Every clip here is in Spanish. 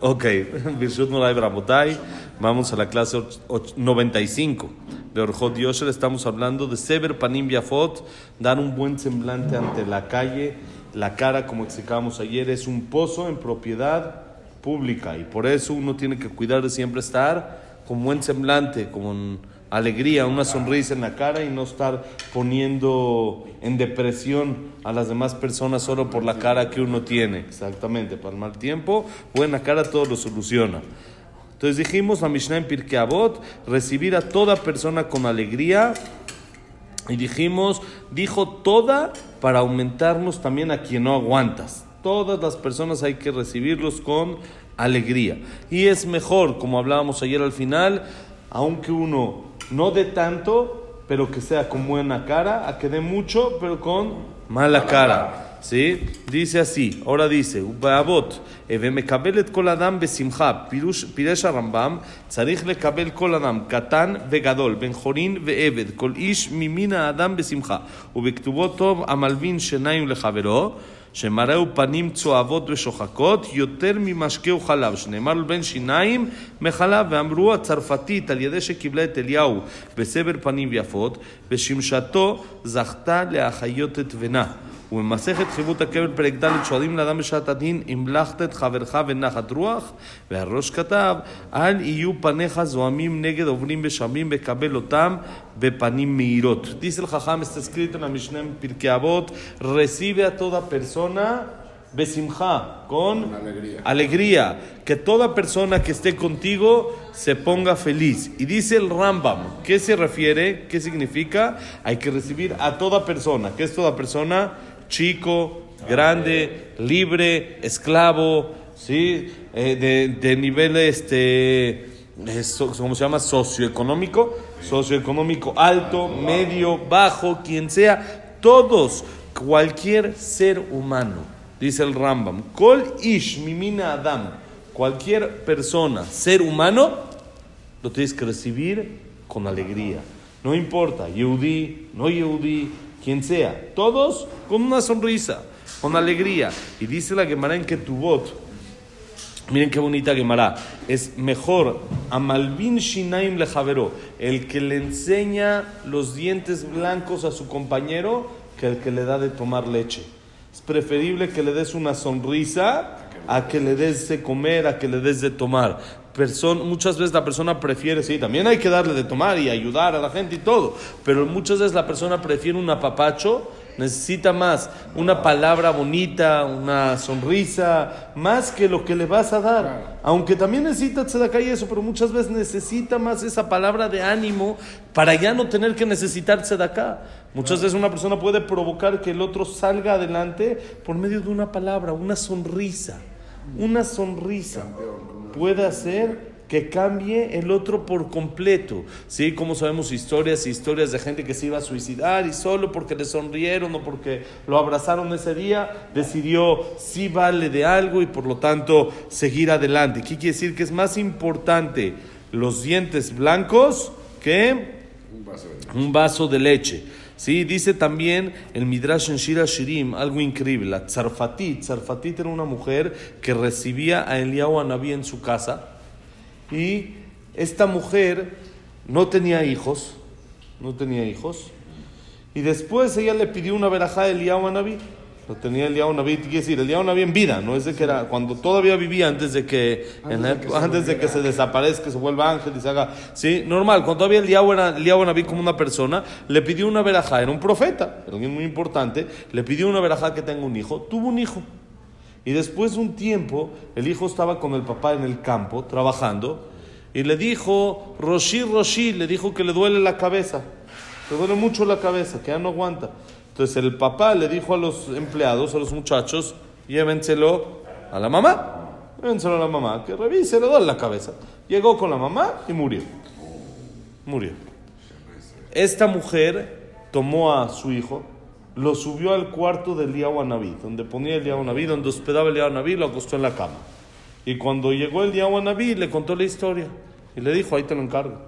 Ok, Birshut Moray Brabotay, vamos a la clase och- och- 95 de Orjot Yosher. Estamos hablando de Sever Panim Biafot, dar un buen semblante ante la calle. La cara, como explicábamos ayer, es un pozo en propiedad pública y por eso uno tiene que cuidar de siempre estar con buen semblante, con alegría, una sonrisa en la cara y no estar poniendo en depresión a las demás personas solo por la cara que uno tiene. Exactamente, para el mal tiempo, buena cara todo lo soluciona. Entonces dijimos la Mishnah en Pirkei Avot, recibir a toda persona con alegría y dijimos, dijo toda para aumentarnos también a quien no aguantas. Todas las personas hay que recibirlos con alegría. Y es mejor, como hablábamos ayer al final, aunque uno no dé tanto, pero que sea con buena cara, a que dé mucho, pero con mala cara. ¿Sí? Dice así, ahora dice, ובאבות, ומקבל את כל אדם בשמחה, פירוש, פירש הרמב"ם, צריך לקבל כל אדם, קטן וגדול, בן חורין ועבד, כל איש ממין האדם בשמחה. ובכתובו טוב המלבין שיניים לחברו, שמראהו פנים צואבות ושוחקות, יותר ממשקהו חלב, שנאמר לו בין שיניים מחלב, ואמרו הצרפתית על ידי שקיבלה את אליהו בסבר פנים יפות, ושמשתו זכתה להחיות את בנה. ובמסכת חיבות הקבר פרק ד' שואלים לאדם בשעת הדין המלכת את חברך ונחת רוח והראש כתב אל יהיו פניך זועמים נגד עוברים ושבים וקבל אותם בפנים מהירות. Dice el Jajam, está escrito en la Mishnah en Pirkei Avot, recibe a toda persona besimja, con alegría. alegría, que toda persona que esté contigo se ponga feliz. Y dice el Rambam, ¿qué se refiere? ¿Qué significa? Hay que recibir a toda persona. ¿Qué es toda persona? Chico, grande, libre, esclavo, ¿sí? Eh, de, de nivel, este, eso, ¿cómo se llama? Socioeconómico, socioeconómico alto, medio, bajo, quien sea, todos, cualquier ser humano. Dice el Rambam, Kol ish mimina adam, cualquier persona, ser humano, lo tienes que recibir con alegría. No importa, Yehudi, no Yehudi, quien sea, todos con una sonrisa, con alegría. Y dice la Gemara en Ketubot, miren qué bonita Gemara, es mejor a Malvin Shinaim Lejavero, el que le enseña los dientes blancos a su compañero, que el que le da de tomar leche. Es preferible que le des una sonrisa a que le des de comer, a que le des de tomar. Person- muchas veces la persona prefiere, sí, también hay que darle de tomar y ayudar a la gente y todo, pero muchas veces la persona prefiere un apapacho, necesita más una palabra bonita, una sonrisa, más que lo que le vas a dar. Aunque también necesita tzedakah y eso, pero muchas veces necesita más esa palabra de ánimo para ya no tener que necesitar tzedakah. Muchas veces una persona puede provocar que el otro salga adelante por medio de una palabra, una sonrisa. Una sonrisa puede hacer que cambie el otro por completo. ¿Sí? Como sabemos historias y historias de gente que se iba a suicidar y solo porque le sonrieron o porque lo abrazaron ese día, decidió sí vale de algo y por lo tanto seguir adelante. ¿Qué quiere decir? Que es más importante los dientes blancos que Un vaso de un vaso de leche. Sí, dice también el Midrash en Shira Shirim, algo increíble. La Tzarfatit, era una mujer que recibía a Eliyahu Anabí en su casa y esta mujer no tenía hijos, no tenía hijos, y después ella le pidió una verajá a Eliyahu Anabí. Lo tenía Eliyahu Anabí, quiere decir, Eliyahu Anabí en vida, no es de que era cuando todavía vivía antes de que, en la de que época- se antes de que se desaparezca, se vuelva ángel y se haga, sí, normal, cuando todavía Eliyahu era Eliyahu Anabí como una persona, le pidió una verajá, era un profeta, alguien muy importante, le pidió una verajá que tenga un hijo, tuvo un hijo. Y después de un tiempo, el hijo estaba con el papá en el campo, trabajando, y le dijo, Roshi, Roshi, le dijo que le duele la cabeza, le duele mucho la cabeza, que ya no aguanta. Entonces el papá le dijo a los empleados, a los muchachos, llévenselo a la mamá, llévenselo a la mamá, que revise, le la cabeza. Llegó con la mamá y murió. Murió. Esta mujer tomó a su hijo, lo subió al cuarto del Eliyahu Anabí, donde ponía el Eliyahu Anabí, donde hospedaba el Eliyahu Anabí, lo acostó en la cama. Y cuando llegó el Eliyahu Anabí, le contó la historia. Y le dijo, ahí te lo encargo.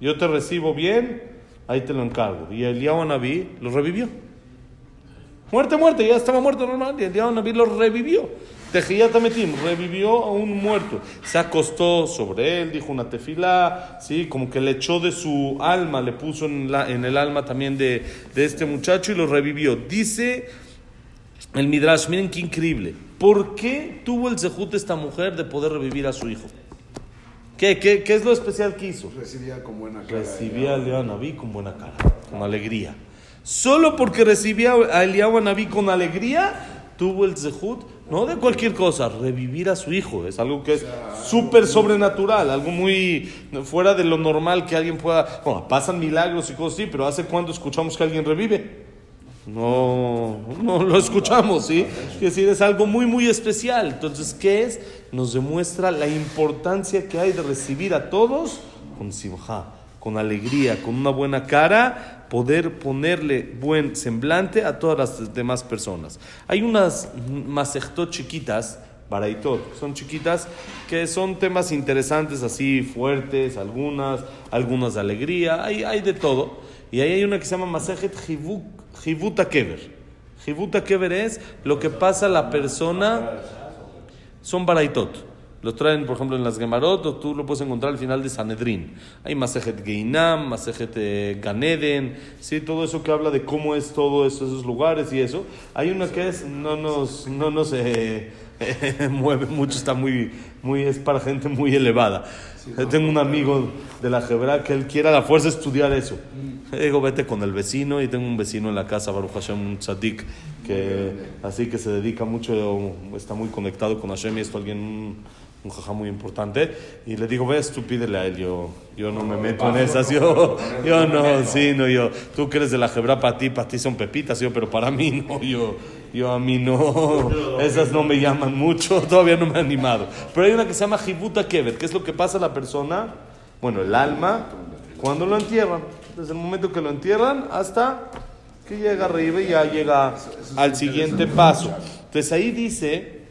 Yo te recibo bien, ahí te lo encargo. Y el Eliyahu Anabí lo revivió. Muerte, muerte, ya estaba muerto normal. Y el Eliyahu Anabí lo revivió. Tejiyatametim, revivió a un muerto. Se acostó sobre él, dijo una tefilá, ¿sí? como que le echó de su alma, le puso en, la, en el alma también de, de este muchacho y lo revivió. Dice el Midrash, miren qué increíble. ¿Por qué tuvo el Zehut esta mujer de poder revivir a su hijo? ¿Qué, qué, qué es lo especial que hizo? Recibía con buena cara. Recibía a Eliyahu Naví con buena cara, con alegría. Solo porque recibía a Eliyahu Naví con alegría, tuvo el Zehut, no de cualquier cosa, revivir a su hijo. Es algo que es súper sobrenatural, algo muy fuera de lo normal que alguien pueda. Bueno, pasan milagros y cosas así, pero ¿hace cuándo escuchamos que alguien revive? No, no lo escuchamos, ¿sí? Es decir, es algo muy, muy especial. Entonces, ¿qué es? Nos demuestra la importancia que hay de recibir a todos con simja, con alegría, con una buena cara, poder ponerle buen semblante a todas las demás personas. Hay unas masejtot chiquitas, baraitot, son chiquitas, que son temas interesantes, así fuertes, algunas, algunas de alegría, hay, hay de todo. Y ahí hay una que se llama Masejet Jivuta Kever. Jivuta Kever es lo que pasa a la persona, son baraitot. Lo traen, por ejemplo, en las Gemarot, o tú lo puedes encontrar al final de Sanedrín. Hay Masejet Geinam, Masejet eh, Ganeden, ¿sí? todo eso que habla de cómo es todo eso, esos lugares y eso. Hay una que es, no nos, no nos eh, mueve mucho, está muy, muy, es para gente muy elevada. Yo tengo un amigo de la Hebra que él quiere a la fuerza estudiar eso. Digo, vete con el vecino y tengo un vecino en la casa, Baruch Hashem, un tzadik, que así que se dedica mucho, está muy conectado con Hashem y esto alguien, un, un jajá muy importante. Y le digo, ves, tú pídele a él, yo, yo no me meto en esas, yo, yo no, sí, no, yo, tú que eres de la Hebra, para ti, para ti son pepitas, yo, pero para mí no, yo, yo a mí no, esas no me llaman mucho, todavía no me he animado. Pero hay una que se llama Jibuta Kevet, que es lo que pasa a la persona, bueno, el alma, cuando lo entierran. Desde el momento que lo entierran hasta que llega arriba y ya llega al siguiente paso. Entonces ahí dice,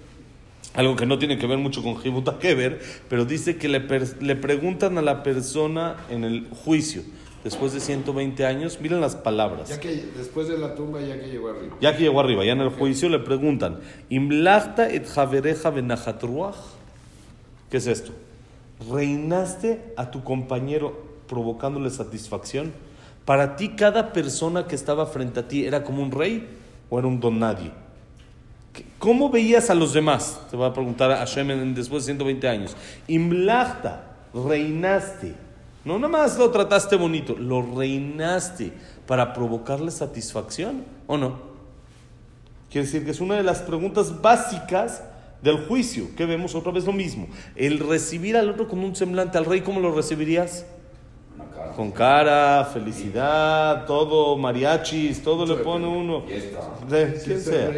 algo que no tiene que ver mucho con Jibuta Kever, pero dice que le, le preguntan a la persona en el juicio después de 120 años, miren las palabras. Ya que después de la tumba, ya que llegó arriba. Ya que llegó arriba, ya en el juicio le preguntan, Imlachta et javereja benachatruach. ¿Qué es esto? ¿Reinaste a tu compañero provocándole satisfacción? Para ti, cada persona que estaba frente a ti era como un rey o era un don nadie. ¿Cómo veías a los demás? Te voy a preguntar a Hashem después de 120 años. Imlachta, reinaste. No nada más lo trataste bonito, lo reinaste para provocarle satisfacción o no. Quiere decir que es una de las preguntas básicas del juicio, que vemos otra vez lo mismo. El recibir al otro con un semblante, al rey, ¿cómo lo recibirías? Con cara, felicidad, todo, mariachis, todo le pone uno. De, ¿Quién sea?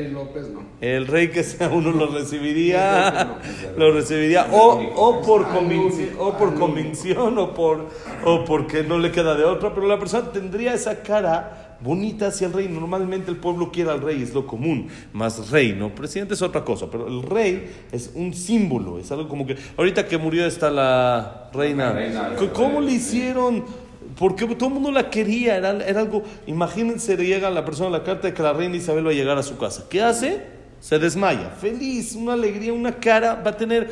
El rey que sea uno lo recibiría, lo recibiría. O, o por convicción, o por convicción o por o porque no le queda de otra, pero la persona tendría esa cara bonita hacia el rey. Normalmente el pueblo quiere al rey, es lo común, más rey, ¿no? Presidente es otra cosa, pero el rey es un símbolo, es algo como que ahorita que murió está la reina, reina. ¿cómo le hicieron? Porque todo el mundo la quería, era, era algo. Imagínense, le llega la persona la carta de que la reina Isabel va a llegar a su casa. ¿Qué hace? Se desmaya. Feliz, una alegría, una cara. Va a tener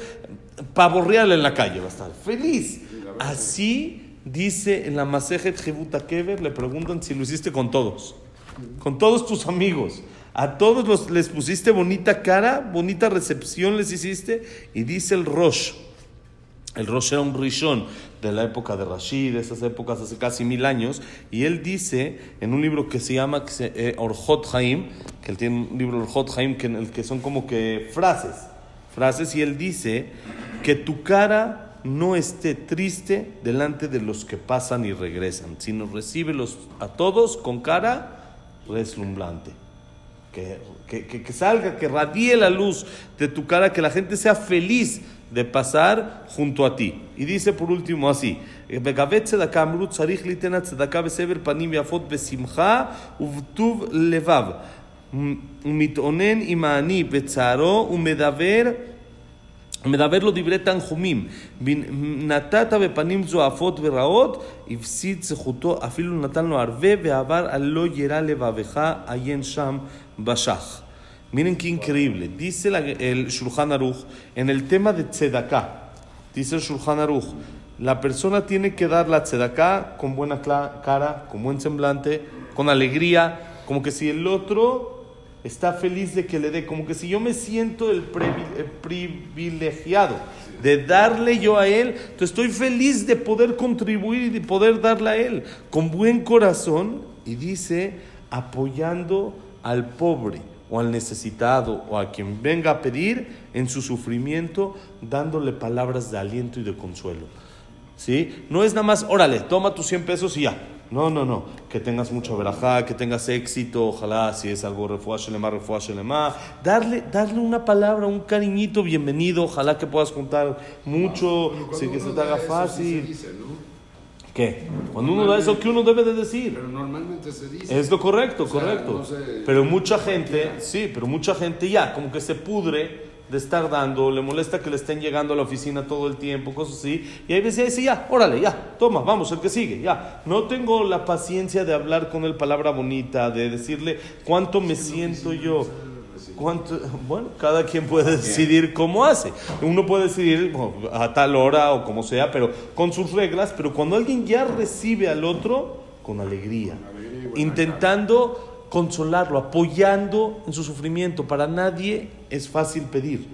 pavorreal en la calle, va a estar feliz. Así dice en la Masejet Jebuta Kever, le preguntan si lo hiciste con todos. Con todos tus amigos. A todos los, les pusiste bonita cara, bonita recepción les hiciste. Y dice el Rosh. El Rosh era un rishon de la época de Rashid, de esas épocas hace casi mil años, y él dice en un libro que se llama eh, Orjot Haim, que él tiene un libro Orjot Haim que, en el que son como que frases, frases, y él dice que tu cara no esté triste delante de los que pasan y regresan, sino recíbelos a todos con cara reslumbrante que, que, que- que salga, que radie la luz de tu cara, que la gente sea feliz de pasar junto a ti. Y dice por último así, "בגבי צדקה אמרו צריך ליתן הצדקה בסבר פנים ויפות בשמחה ובטוב לבב. ומתאונן עם העני בצערו ומדבר מדבר לו דברי תנחומים, נתת בפנים זועפות ורעות, הפסיד זכותו, אפילו נתן לו הרבה, ועבר על לא ירא לבבך, עיין שם בשח. Miren qué increíble. Dice la- el Shulchan Aruch en el tema de Tzedaká. Dice el Shulchan Aruch, la persona tiene que dar la Tzedaká con buena cla- cara, con buen semblante, con alegría, como que si el otro está feliz de que le dé, como que si yo me siento el, privilegiado de darle yo a él, entonces estoy feliz de poder contribuir y de poder darle a él con buen corazón y dice apoyando al pobre o al necesitado o a quien venga a pedir en su sufrimiento, dándole palabras de aliento y de consuelo. ¿Sí? No es nada más, órale, toma tus 100 pesos y ya. No, no, no. Que tengas mucha verajá, que tengas éxito, ojalá, si es algo refuá shelema, refuá shelema. Darle, darle una palabra, un cariñito, bienvenido, ojalá que puedas contar mucho, sí, cuando que se te haga da eso, sí fácil. se dice, ¿no? ¿Qué? Cuando uno da eso, ¿qué uno debe de decir? Pero normalmente se dice. Es lo correcto, O sea, correcto. no sé, pero mucha gente, sí, pero mucha gente ya, como que se pudre de estar dando, le molesta que le estén llegando a la oficina todo el tiempo, cosas así. Y hay veces dice, ya, órale, ya, toma, vamos, el que sigue, ya. No tengo la paciencia de hablar con él palabra bonita, de decirle cuánto me siento yo. ¿Cuánto? Bueno, cada quien puede decidir cómo hace. Uno puede decidir a tal hora o como sea, pero con sus reglas. Pero cuando alguien ya recibe al otro, con alegría, intentando consolarlo, apoyando en su sufrimiento. Para nadie es fácil pedir,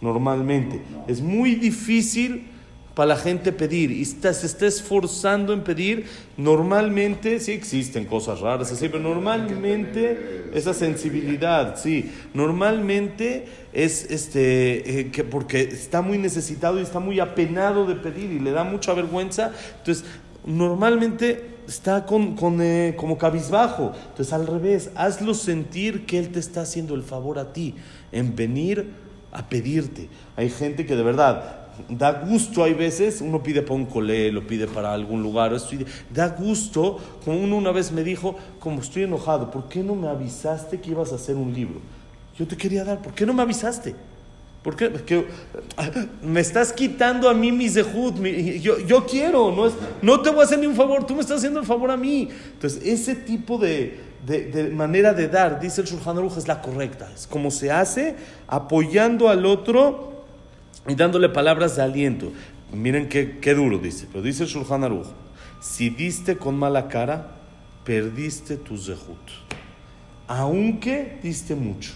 normalmente. Es muy difícil para la gente pedir y está- se está esforzando en pedir, normalmente sí existen cosas raras así, pero normalmente esa sensibilidad, sí, normalmente es este eh, que porque está muy necesitado y está muy apenado de pedir y le da mucha vergüenza, entonces normalmente está con, con, eh, como cabizbajo, entonces al revés, hazlo sentir que él te está haciendo el favor a ti en venir a pedirte. Hay gente que de verdad da gusto, hay veces, uno pide para un colé, lo pide para algún lugar, o estoy- da gusto, como uno una vez me dijo, como estoy enojado, ¿por qué no me avisaste que ibas a hacer un libro? Yo te quería dar, ¿por qué no me avisaste? ¿Por qué? Me estás quitando a mí mi zehut, yo, yo quiero, no, es, no te voy a hacer ni favor, tú me estás haciendo el favor a mí. Entonces, ese tipo de, de- de manera de dar, dice el Shulchan Aruch, es la correcta. Es como se hace apoyando al otro y dándole palabras de aliento. Miren qué, qué duro dice, pero dice el Shulchan Aruch, si diste con mala cara, perdiste tu zehut. Aunque diste mucho.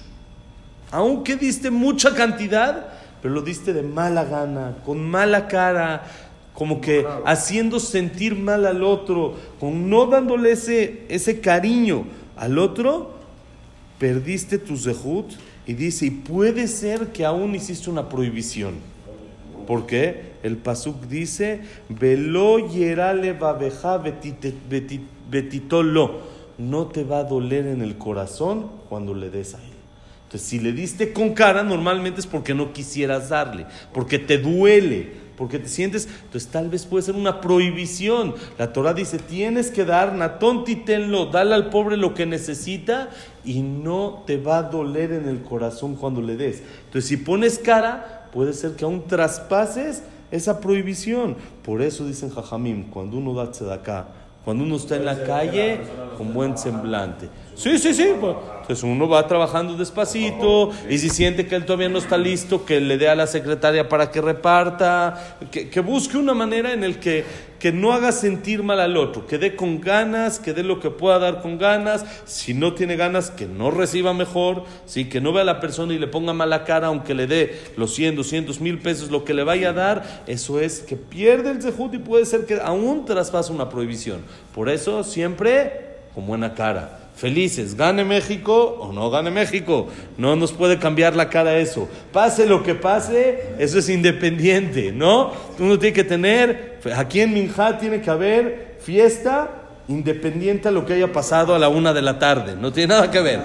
Aunque diste mucha cantidad, pero lo diste de mala gana, con mala cara, como que haciendo sentir mal al otro, con no dándole ese, ese cariño al otro, perdiste tu zehut y dice, y puede ser que aún hiciste una prohibición. ¿Por qué? El pasuk dice, velo yerale babeja betitolo. No te va a doler en el corazón cuando le des a él. Entonces, si le diste con cara, normalmente es porque no quisieras darle, porque te duele, porque te sientes. Entonces, tal vez puede ser una prohibición. La Torah dice: tienes que dar, natón titenlo, dale al pobre lo que necesita y no te va a doler en el corazón cuando le des. Entonces, si pones cara, puede ser que aún traspases esa prohibición. Por eso dicen Jajamim: cuando uno da acá, cuando uno está en la calle, con buen semblante. Sí, sí, sí. pues, Entonces uno va trabajando despacito y si siente que él todavía no está listo, que le dé a la secretaria para que reparta, que, que busque una manera en el que, que no haga sentir mal al otro, que dé con ganas, que dé lo que pueda dar con ganas. Si no tiene ganas, que no reciba mejor, ¿sí? que no vea a la persona y le ponga mala cara, aunque le dé los 100, 200 mil pesos, lo que le vaya a dar, eso es que pierde el zehut y puede ser que aún traspase una prohibición. Por eso siempre con buena cara. Felices, gane México o no gane México. No nos puede cambiar la cara eso. Pase lo que pase, eso es independiente, ¿no? Uno tiene que tener, aquí en Minjá tiene que haber fiesta independiente a lo que haya pasado a la una de la tarde. No tiene nada que ver.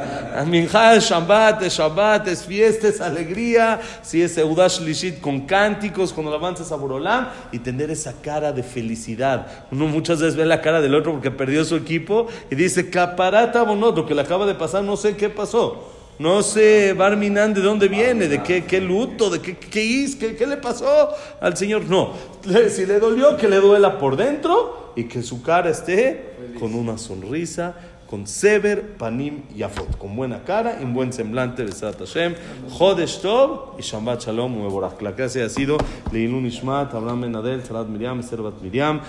Minjá es Shabbat, es Shabbat, es fiesta, es alegría. Si es Eudash Lishit con cánticos, con alabanzas a Borolam y tener esa cara de felicidad. Uno muchas veces ve la cara del otro porque perdió su equipo y dice, caparata bonot, lo que le acaba de pasar, no sé qué pasó. No sé, Barminan, de dónde viene, de qué, qué luto, de qué, qué, qué, qué le pasó al Señor. No, si le dolió, que le duela por dentro y que su cara esté con una sonrisa, con Sever, Panim y Afot, con buena cara y un buen semblante, Besat Hashem, Jodesh Tov y Shabbat Shalom Meborach. La clase ha sido Leilun Ishmat, Abraham Ben Adel, Sarat Miriam, Servat Miriam,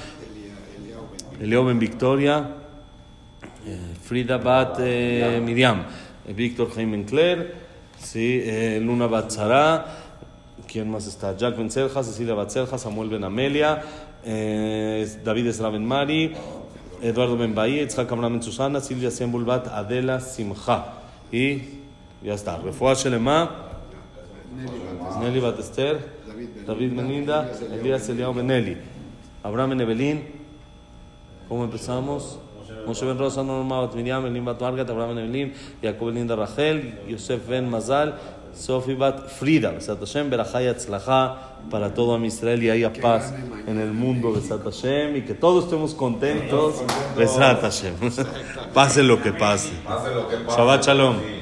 Elio Ben Victoria, eh, Frida Bat eh, Miriam, eh, Víctor Jaime Claire, sí, eh, Luna Bat Zara, ¿quién más está? Jack Ben Cecilia Bat Samuel Ben Amelia, David Esra Ben Mari, Eduardo Ben Bahí, Itzhak Amram Susana, Silvia Sembul Bat Adela Simcha. Y ya está. Refuah Shelema, Nelly Bat Esther, David Meninda, Elías Eliao Ben Eli, Abraham Ben Evelyn, ¿Cómo empezamos? Ben Rosa, Norma Bat Miriam, Elim Bat Margat, Abraham Ben Evelyn, Jacob Linda Rachel, Yosef Ben Mazal, Sofi Bat Frida, Besat Hashem, Berajá y Atzlajá para todo Am Israel y haya paz en el mundo, Besat Hashem, y que todos estemos contentos, Besat Hashem. Pase lo que pase. Pase lo que pase. Shabbat Shalom.